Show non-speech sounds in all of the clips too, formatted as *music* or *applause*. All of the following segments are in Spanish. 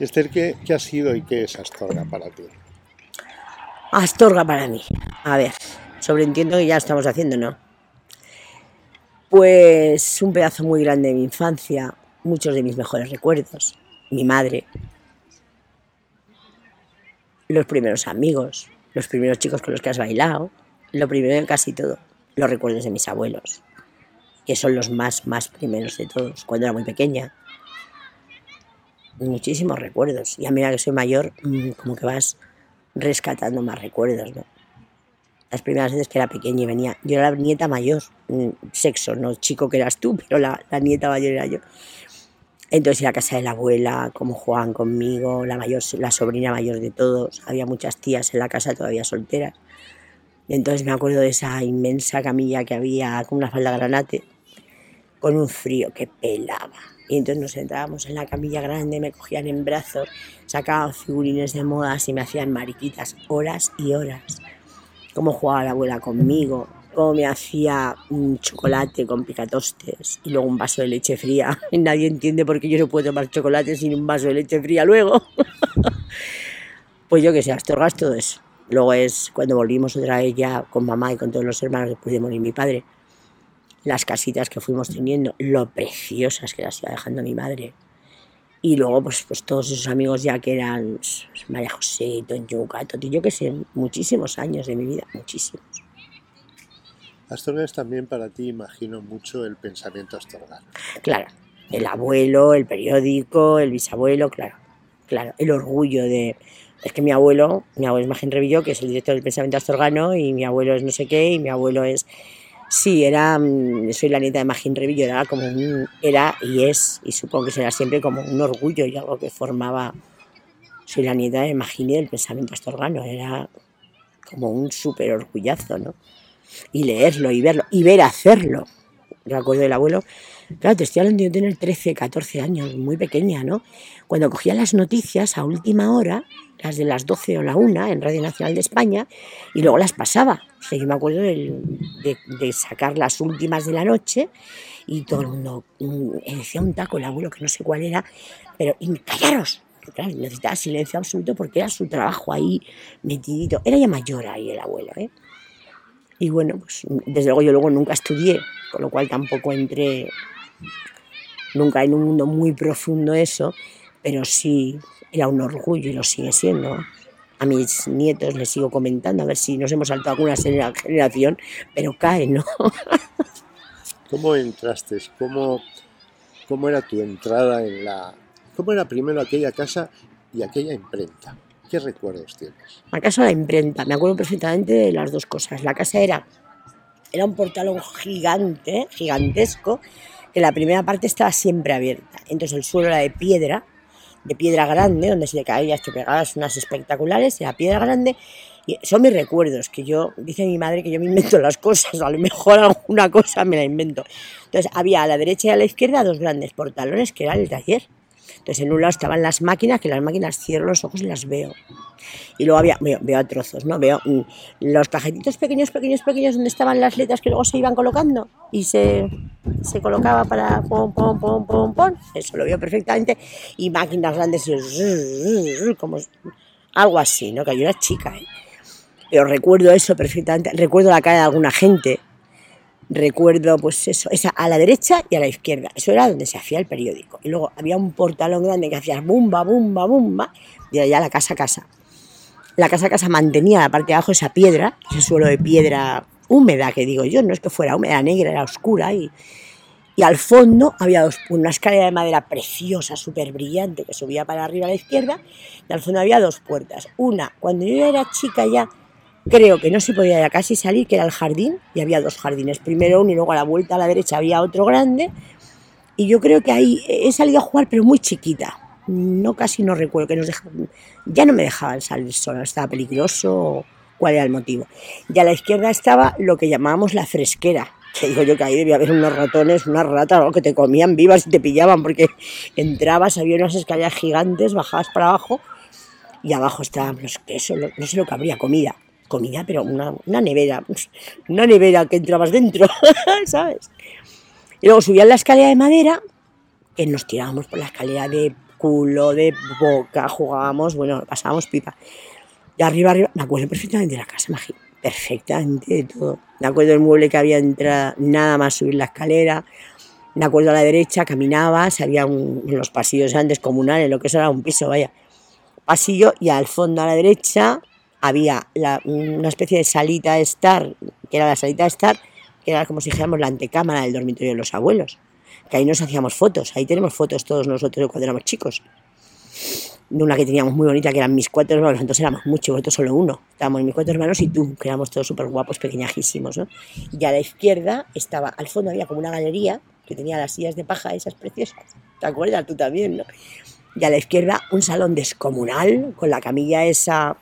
Esther, ¿qué, ¿qué ha sido y qué es Astorga para ti? Astorga para mí. A ver, sobreentiendo que ya estamos haciendo, ¿no? Pues un pedazo muy grande de mi infancia, muchos de mis mejores recuerdos, mi madre, los primeros amigos, los primeros chicos con los que has bailado, lo primero de casi todo, los recuerdos de mis abuelos, que son los más, más primeros de todos, cuando era muy pequeña. Muchísimos recuerdos. Y a medida que soy mayor, mm, como que vas rescatando más recuerdos, ¿no? Las primeras veces que era pequeña y venía, yo era la nieta mayor, mm, sexo, no chico que eras tú, *laughs* pero la, la nieta mayor era yo. Entonces, ir a casa de la abuela, como jugaban conmigo, la, mayor, la sobrina mayor de todos. Había muchas tías en la casa todavía solteras. Entonces me acuerdo de esa inmensa camilla que había con una falda granate, con un frío que pelaba. Y entonces nos entrábamos en la camilla grande, me cogían en brazos, sacaban figurines de modas y me hacían mariquitas horas y horas. Cómo jugaba la abuela conmigo, cómo me hacía un chocolate con picatostes y luego un vaso de leche fría. *laughs* Nadie entiende por qué yo no puedo tomar chocolate sin un vaso de leche fría luego. *laughs* pues yo que sé, Astorgas todo eso. Luego es cuando volvimos otra vez ya con mamá y con todos los hermanos después de morir mi padre. Las casitas que fuimos teniendo, lo preciosas que las iba dejando mi madre. Y luego, pues, pues todos esos amigos ya que eran pues, María José, Yuca, Toti, yo que sé, muchísimos años de mi vida, muchísimos. Astorga es también para ti, imagino, mucho el pensamiento astorgano. Claro, el abuelo, el periódico, el bisabuelo, claro, claro, el orgullo de... Es que mi abuelo, mi abuelo es Magín Revillo, que es el director del pensamiento astorgano, y mi abuelo es no sé qué, y mi abuelo es... Sí, era, mm, soy la nieta de Magín Revillo, era como un, era y es, y supongo que será siempre como un orgullo y algo que formaba, soy la nieta de Magín y del pensamiento astorgano, era como un súper orgullazo, ¿no? y leerlo y verlo y ver hacerlo. Recuerdo del abuelo, claro, te estoy hablando de tener 13, 14 años, muy pequeña, ¿no? Cuando cogía las noticias a última hora, las de las 12 o la 1 en Radio Nacional de España, y luego las pasaba. O sea, yo me acuerdo de, de, sacar las últimas de la noche y todo el mundo mm, decía un taco el abuelo, que no sé cuál era, pero callaros, claro, necesitaba silencio absoluto porque era su trabajo ahí metidito. Era ya mayor ahí el abuelo, ¿eh? Y bueno, pues desde luego yo luego nunca estudié, con lo cual tampoco entré nunca en un mundo muy profundo eso, pero sí era un orgullo y lo sigue siendo. A mis nietos les sigo comentando, a ver si nos hemos saltado alguna generación, pero cae, ¿no? *laughs* ¿Cómo entraste? ¿Cómo, ¿Cómo era tu entrada en la... ¿Cómo era primero aquella casa y aquella imprenta? ¿Qué recuerdos tienes? La casa la imprenta, me acuerdo perfectamente de las dos cosas. La casa era, era un portalón gigante, gigantesco, que la primera parte estaba siempre abierta. Entonces el suelo era de piedra, de piedra grande, donde si le caías te pegabas unas espectaculares, era piedra grande. Y son mis recuerdos, que yo, dice mi madre que yo me invento las cosas, a lo mejor alguna cosa me la invento. Entonces había a la derecha y a la izquierda dos grandes portalones, que era el taller entonces en un lado estaban las máquinas, que las máquinas cierro los ojos y las veo. Y luego había, veo, a trozos, ¿no? Veo mm, los cajetitos pequeños, pequeños, pequeños, donde estaban las letras que luego se iban colocando y se, se colocaba para pom, pom, pom, pom, pom. Eso lo veo perfectamente. Y máquinas grandes, como algo así, ¿no? Que yo era chica, ¿eh? Pero recuerdo eso perfectamente. Recuerdo la cara de alguna gente recuerdo pues eso, esa a la derecha y a la izquierda, eso era donde se hacía el periódico. Y luego había un portalón grande que hacía bumba, bumba, bumba, y allá la casa casa. La casa casa mantenía la parte de abajo esa piedra, ese suelo de piedra húmeda que digo yo, no es que fuera húmeda, negra, era oscura y, y al fondo había una escalera de madera preciosa, súper brillante, que subía para arriba a la izquierda, y al fondo había dos puertas. Una, cuando yo era chica ya, creo que no se podía ya casi salir, que era el jardín, y había dos jardines, primero uno y luego a la vuelta a la derecha había otro grande, y yo creo que ahí he salido a jugar, pero muy chiquita, no casi no recuerdo, que nos dejaban, ya no me dejaban salir sola, estaba peligroso, cuál era el motivo. Y a la izquierda estaba lo que llamábamos la fresquera, que digo yo que ahí debía haber unos ratones, unas ratas, algo que te comían vivas y te pillaban, porque entrabas, había unas escaleras gigantes, bajabas para abajo, y abajo estaban los quesos, no sé lo que habría, comida, comida, pero una, una nevera, *laughs* una nevera que entrabas dentro, *laughs* ¿sabes? Y luego subían la escalera de madera, que nos tirábamos por la escalera de culo, de boca, jugábamos, bueno, pasábamos pipa. De arriba arriba, me acuerdo perfectamente de la casa, perfectamente de todo. Me acuerdo del mueble que había entrado, nada más subir la escalera. Me acuerdo a la derecha, caminaba, salía en los pasillos antes comunales, lo que eso era un piso, vaya. Pasillo y al fondo a la derecha había una especie de salita estar, que era la salita estar, que era como si dijéramos la antecámara del dormitorio de los abuelos. Que ahí nos hacíamos fotos, ahí tenemos fotos todos nosotros cuando éramos chicos. De una que teníamos muy bonita, que eran mis cuatro hermanos, entonces éramos muchos, vosotros solo uno. Estábamos mis cuatro hermanos y tú, que éramos todos súper guapos, pequeñajísimos. ¿no? Y a la izquierda estaba, al fondo había como una galería que tenía las sillas de paja esas preciosas. ¿Te acuerdas? Tú también, ¿no? Y a la izquierda un salón descomunal, con la camilla esa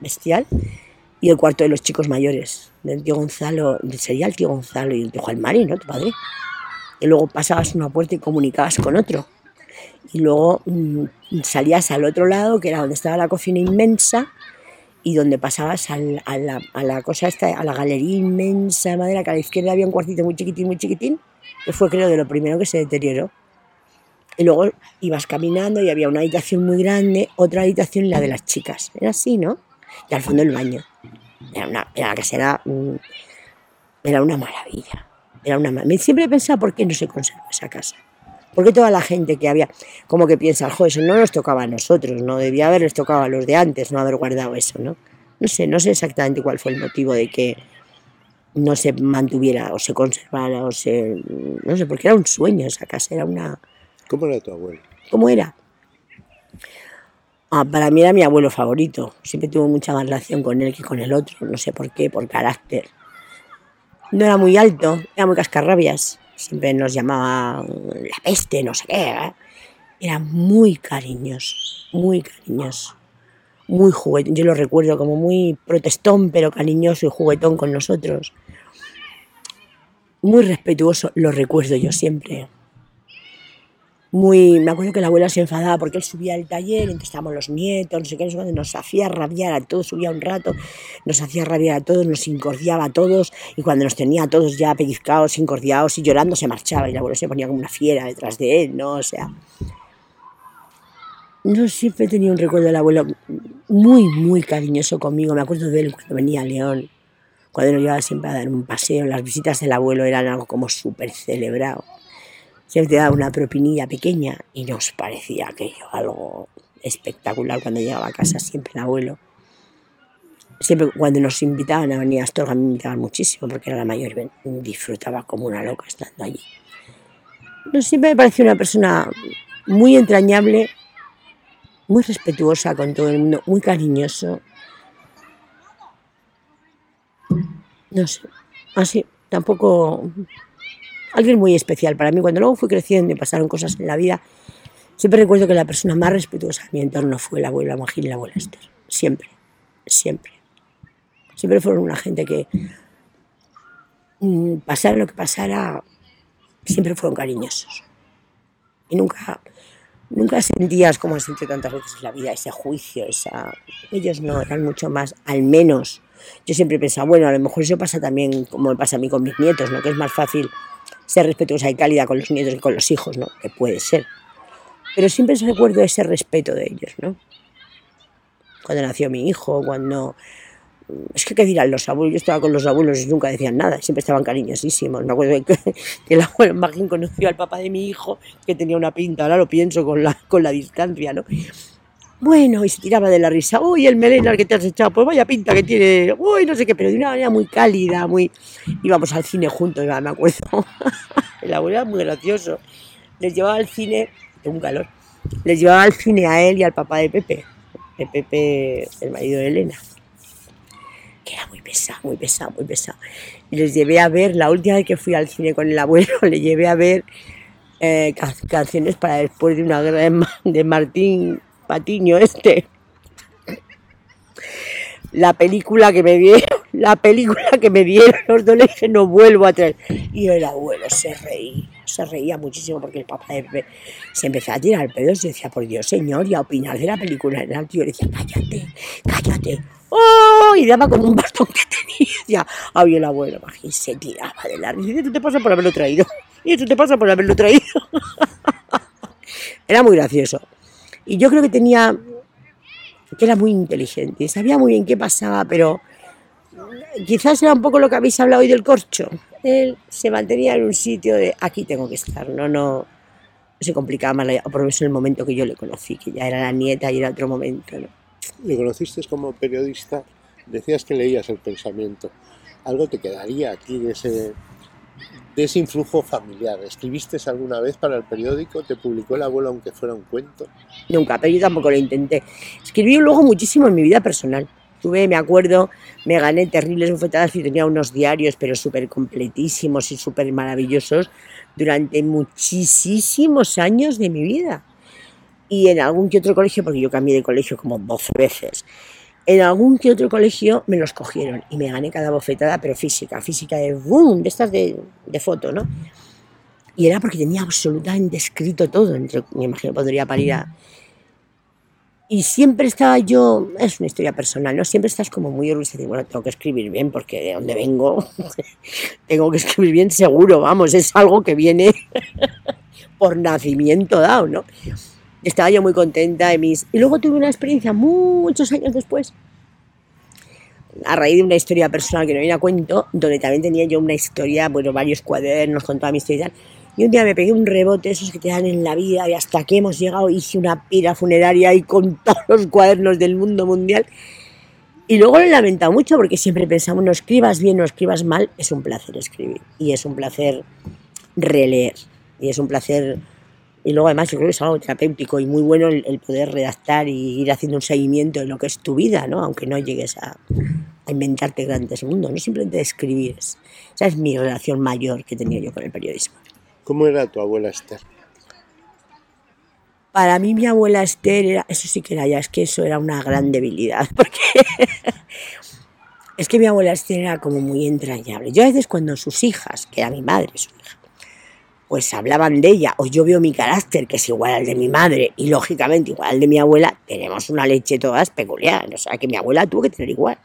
bestial, y el cuarto de los chicos mayores, del tío Gonzalo, sería el tío Gonzalo y el tío Juan Mari, ¿no? Tu padre. Y luego pasabas una puerta y comunicabas con otro. Y luego mm, salías al otro lado, que era donde estaba la cocina inmensa, y donde pasabas a, la, a, la, cosa esta, a la galería inmensa de madera, que a la izquierda había un cuartito muy chiquitín, muy chiquitín, que fue creo de lo primero que se deterioró. Y luego ibas caminando y había una habitación muy grande, otra habitación y la de las chicas. Era así, ¿no? Y al fondo el baño. Era una, era era, mm, era una maravilla. Era una, siempre he pensado por qué no se conserva esa casa. Porque toda la gente que había, como que piensa, joder, eso no nos tocaba a nosotros, no debía haberles tocado a los de antes, no haber guardado eso, ¿no? No sé, no sé exactamente cuál fue el motivo de que no se mantuviera o se conservara o se... No sé, porque era un sueño esa casa, era una, ¿Cómo era tu abuelo? ¿Cómo era? Ah, para mí era mi abuelo favorito. Siempre tuve mucha más relación con él que con el otro. No sé por qué, por carácter. No era muy alto, era muy cascarrabias. Siempre nos llamaba la peste, no sé qué. ¿eh? Era muy cariñoso, muy cariñoso. Muy juguetón. Yo lo recuerdo como muy protestón, pero cariñoso y juguetón con nosotros. Muy respetuoso, lo recuerdo yo siempre muy, me acuerdo que la abuela se enfadaba porque él subía al taller, entonces estábamos los nietos, no sé qué, nos hacía rabiar a todos, subía un rato, nos hacía rabiar a todos, nos incordiaba a todos, y cuando nos tenía a todos ya pellizcados, incordiados y llorando, se marchaba, y la abuela se ponía como una fiera detrás de él, ¿no? O sea... No siempre tenía un recuerdo del abuelo muy, muy cariñoso conmigo. Me acuerdo de él cuando venía a León, cuando nos llevaba siempre a dar un paseo. Las visitas del abuelo eran algo como súper celebrado siempre te daba una propinilla pequeña y nos parecía aquello algo espectacular cuando llegaba a casa siempre el abuelo. Siempre cuando nos invitaban a venir a Astorga me invitaban muchísimo porque era la mayor y disfrutaba como una loca estando allí. No, siempre me pareció una persona muy entrañable, muy respetuosa con todo el mundo, muy cariñoso. No sé, así, tampoco alguien muy especial para mí. Cuando luego fui creciendo y pasaron cosas en la vida, siempre recuerdo que la persona más respetuosa de mi entorno fue la abuela Magín y la abuela Esther. Siempre, siempre. Siempre fueron una gente que, mm, pasara lo que pasara, siempre fueron cariñosos. Y nunca, nunca sentías como has sentido tantas veces en la vida ese juicio, esa... Ellos no, eran mucho más, al menos. Yo siempre pensaba, bueno, a lo mejor eso pasa también como me pasa a mí con mis nietos, ¿no? Que es más fácil ser respetuosa y cálida con los nietos y con los hijos, ¿no? Que puede ser. Pero siempre recuerdo ese respeto de ellos, ¿no? Cuando nació mi hijo, cuando... Es que qué dirán los abuelos, yo estaba con los abuelos y nunca decían nada, siempre estaban cariñosísimos. Me acuerdo que, *laughs* que el abuelo Magín conoció al papá de mi hijo, que tenía una pinta, ahora lo pienso con la, con la distancia, ¿no? Bueno, y se tiraba de la risa. Uy, el melena que te has echado, pues vaya pinta que tiene. Uy, no sé qué, pero de una manera muy cálida, muy. Íbamos al cine juntos, me acuerdo. *laughs* el abuelo era muy gracioso. Les llevaba al cine, tengo un calor. Les llevaba al cine a él y al papá de Pepe, de Pepe, el marido de Elena. Que era muy pesado, muy pesado, muy pesado. Y les llevé a ver, la última vez que fui al cine con el abuelo, *laughs* le llevé a ver eh, canciones para después de una guerra de Martín Patiño este. La película que me dieron, la película que me dieron, los dos le no vuelvo a traer. Y el abuelo se reía, se reía muchísimo porque el papá se empezó a tirar el pedo y decía, por Dios, señor, y a opinar de la película. El tío le decía, cállate, cállate. ¡Oh! Y daba con un bastón que tenía. Ya, había el abuelo, se tiraba de la risa. Y eso te pasa por haberlo traído. Y eso te pasa por haberlo traído. *laughs* Era muy gracioso. Y yo creo que tenía, que era muy inteligente, sabía muy bien qué pasaba, pero quizás era un poco lo que habéis hablado hoy del corcho. Él se mantenía en un sitio de aquí tengo que estar, no, no, se complicaba más, la, por eso en el momento que yo le conocí, que ya era la nieta y era otro momento. ¿no? Le conociste como periodista, decías que leías el pensamiento. Algo te quedaría aquí de ese, de ese influjo familiar. ¿Escribiste alguna vez para el periódico? ¿Te publicó el abuelo aunque fuera un cuento? Nunca, pero yo tampoco lo intenté. Escribí luego muchísimo en mi vida personal. Tuve, me acuerdo, me gané terribles bofetadas y tenía unos diarios, pero súper completísimos y súper maravillosos durante muchísimos años de mi vida. Y en algún que otro colegio, porque yo cambié de colegio como 12 veces, en algún que otro colegio me los cogieron y me gané cada bofetada, pero física, física de boom, de estas de, de foto, ¿no? Y era porque tenía absolutamente escrito todo, entre, me imagino podría parir a... Y siempre estaba yo, es una historia personal, ¿no? Siempre estás como muy orgullosa de, bueno, tengo que escribir bien porque de donde vengo *laughs* tengo que escribir bien seguro, vamos, es algo que viene *laughs* por nacimiento dado, ¿no? Estaba yo muy contenta de mis... Y luego tuve una experiencia muchos años después, a raíz de una historia personal que no viene a cuento, donde también tenía yo una historia, bueno, varios cuadernos con toda mi historia y tal. Y un día me pegué un rebote, esos que te dan en la vida, y hasta que hemos llegado hice una pira funeraria y con *laughs* todos los cuadernos del mundo mundial. Y luego lo he lamentado mucho porque siempre pensamos, no escribas bien, no escribas mal, es un placer escribir. Y es un placer releer. Y es un placer y luego además yo creo que es algo terapéutico y muy bueno el, poder redactar y ir haciendo un seguimiento de lo que es tu vida, ¿no? aunque no llegues a, a inventarte grandes mundos, no simplemente escribir. Esa es mi relación mayor que he tenido yo con el periodismo. ¿Cómo era tu abuela Esther? Para mí mi abuela Esther era, eso sí que era ya, es que eso era una gran debilidad, *laughs* porque es que mi abuela Esther era como muy entrañable. Yo a veces cuando sus hijas, que era mi madre, su hija, pues hablaban de ella, o yo veo mi carácter, que es igual al de mi madre, y lógicamente igual al de mi abuela, tenemos una leche todas peculiar, o sea que mi abuela tuvo que tener igual.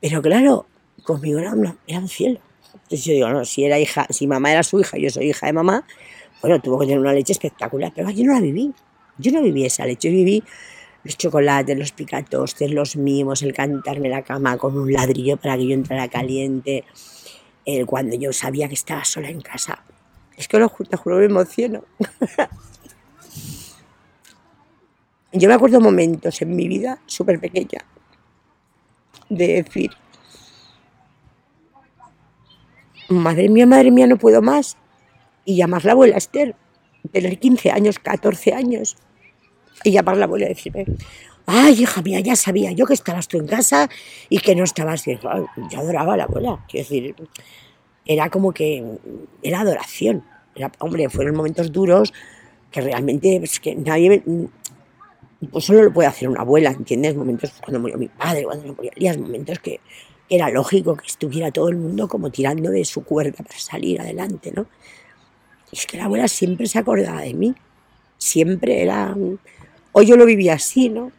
Pero claro, conmigo era, era un cielo. Entonces yo digo, no, si era hija, si mamá era su hija, yo soy hija de mamá, bueno, tuvo que tener una leche espectacular, pero yo no la viví. Yo no viví esa leche, yo viví los chocolates, los picatostes, los mimos, el cantarme la cama con un ladrillo para que yo entrara caliente, el cuando yo sabía que estaba sola en casa, es que lo te juro, me emociono. *laughs* Yo me acuerdo momentos en mi vida súper pequeña de decir, madre mía, madre mía, no puedo más. Y llamar la abuela Esther, tener 15 años, 14 años, y llamar la abuela y decirme, ay, hija mía, ya sabía yo que estabas tú en casa y que no estabas bien. Yo adoraba a la abuela, quiero decir, era como que era adoración. Era, hombre, fueron momentos duros que realmente es que nadie pues solo lo puede hacer una abuela, ¿entiendes? Momentos cuando murió mi padre, cuando murió Elías, momentos que era lógico que estuviera todo el mundo como tirando de su cuerda para salir adelante, ¿no? Y es que la abuela siempre se acordaba de mí, siempre era... Hoy yo lo vivía así, ¿no?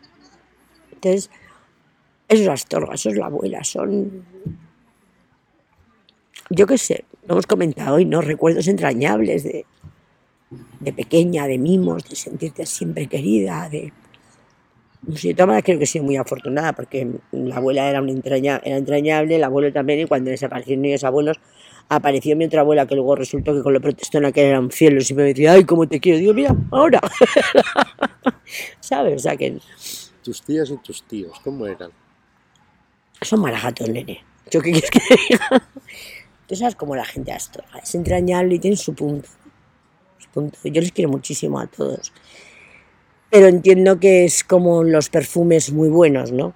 Entonces, eso es Astorga, eso es la abuela, son yo qué sé, lo hemos comentado hoy, ¿no? Recuerdos entrañables de, de pequeña, de mimos, de sentirte siempre querida, de... No sé, yo creo que he sido muy afortunada porque la abuela era, una entraña, era entrañable, el abuelo también, y cuando desaparecieron mis abuelos, apareció mi otra abuela que luego resultó que con lo protestona que eran fieles y me decía, ay, cómo te quiero. Digo, mira, ahora. *laughs* ¿Sabes? O sea que... Tus tías y tus tíos, ¿cómo eran? Son maragatos, nene. ¿Yo qué quieres que diga? Tú sabes cómo la gente Astorga es entrañable y tiene su punto, punto. Yo les quiero muchísimo a todos. Pero entiendo que es como los perfumes muy buenos, ¿no?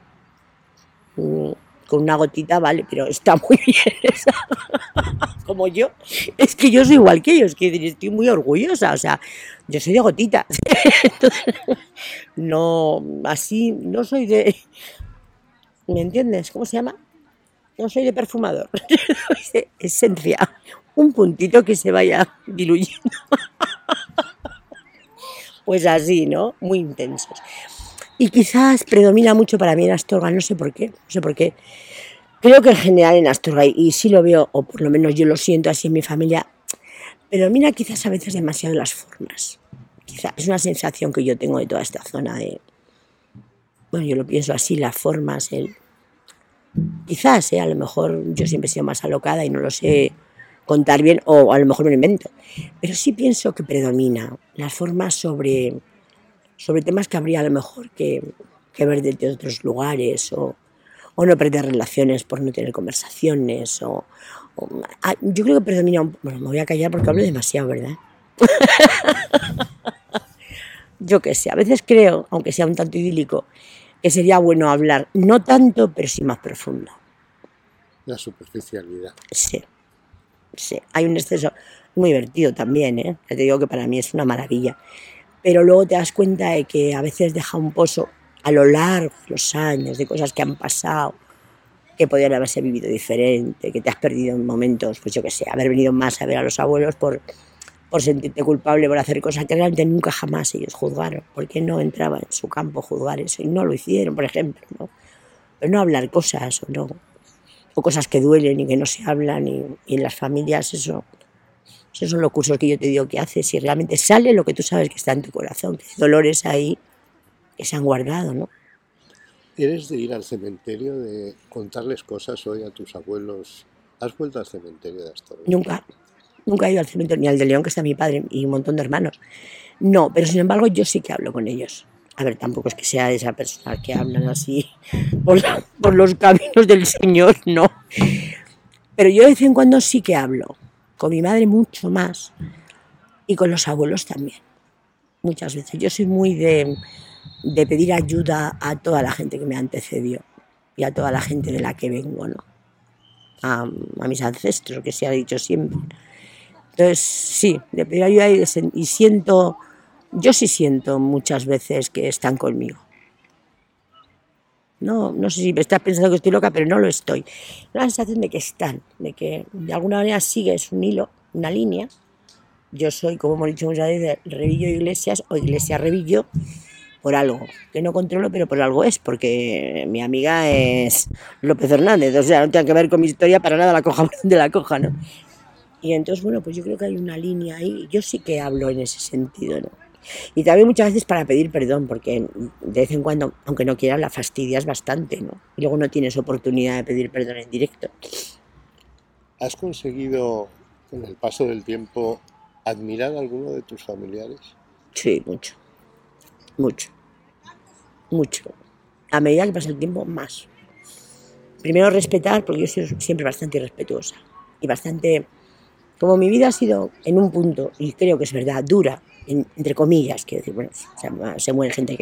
Mm, con una gotita vale, pero está muy *laughs* bien esa. Como yo. Es que yo soy igual que ellos, que estoy muy orgullosa. O sea, yo soy de gotita. *laughs* no, así, no soy de. ¿Me entiendes? ¿Cómo se llama? No soy de perfumador, *laughs* esencia, un puntito que se vaya diluyendo. *laughs* pues así, ¿no? Muy intensos. Y quizás predomina mucho para mí en Astorga, no sé por qué, no sé por qué. Creo que en general en Astorga, y sí lo veo, o por lo menos yo lo siento así en mi familia, predomina quizás a veces demasiado las formas. Quizá es una sensación que yo tengo de toda esta zona de, bueno, yo lo pienso así, las formas, el... Quizás, ¿eh? a lo mejor yo siempre he sido más alocada y no lo sé contar bien, o a lo mejor me lo invento, pero sí pienso que predomina las formas sobre, sobre temas que habría a lo mejor que, que ver desde otros lugares, o, o no perder relaciones por no tener conversaciones, o, ah, yo creo que predomina, bueno, me voy a callar porque hablo demasiado, ¿verdad? *laughs* yo qué sé, a veces creo, aunque sea un tanto idílico, que sería bueno hablar, no tanto, pero sí más profundo. La superficialidad. Sí, sí. Hay un exceso muy divertido también, ¿eh? te digo que para mí es una maravilla. Pero luego te das cuenta de que a veces deja un pozo a lo largo de los años, de cosas que han pasado, que podrían haberse vivido diferente, que te has perdido en momentos, pues yo qué sé, haber venido más a ver a los abuelos por por sentirte culpable por hacer cosas que realmente nunca jamás ellos juzgaron, porque no entraba en su campo juzgar eso y no lo hicieron, por ejemplo, ¿no? Pero no hablar cosas o no, o cosas que duelen y que no se hablan y, y en las familias eso, esos son los cursos que yo te digo que haces y realmente sale lo que tú sabes que está en tu corazón, que hay dolores ahí que se han guardado, ¿no? ¿Eres de ir al cementerio, de contarles cosas hoy a tus abuelos? ¿Has vuelto al cementerio de Astorga? Nunca. Nunca he ido al cementerio, ni al de León, que está mi padre, y un montón de hermanos. No, pero sin embargo yo sí que hablo con ellos. A ver, tampoco es que sea esa persona que hablan así por, los caminos del Señor, no. Pero yo de vez en cuando sí que hablo. Con mi madre mucho más. Y con los abuelos también. Muchas veces. Yo soy muy de, de pedir ayuda a toda la gente que me antecedió. Y a toda la gente de la que vengo, ¿no? A, a mis ancestros, que se ha dicho siempre entonces, sí, de pedir ayuda y, siento, yo sí siento muchas veces que están conmigo. No, no sé si me estás pensando que estoy loca, pero no lo estoy. La sensación de que están, de que de alguna manera sigues un hilo, una línea. Yo soy, como hemos dicho muchas veces, Revillo Iglesias o Iglesia Revillo por algo, que no controlo, pero por algo es, porque mi amiga es López Hernández, o sea, no tiene que ver con mi historia para nada, la coja *laughs* de la coja, ¿no? Y entonces, bueno, pues yo creo que hay una línea ahí. Yo sí que hablo en ese sentido, ¿no? Y también muchas veces para pedir perdón, porque de vez en cuando, aunque no quieras, la fastidias bastante, ¿no? Y luego no tienes oportunidad de pedir perdón en directo. ¿Has conseguido, con el paso del tiempo, admirar a alguno de tus familiares? Sí, mucho. Mucho. Mucho. A medida que pasa el tiempo, más. Primero respetar, porque yo soy siempre bastante irrespetuosa y bastante como mi vida ha sido en un punto, y creo que es verdad, dura, en, entre comillas, quiero decir, bueno, se, se muere gente que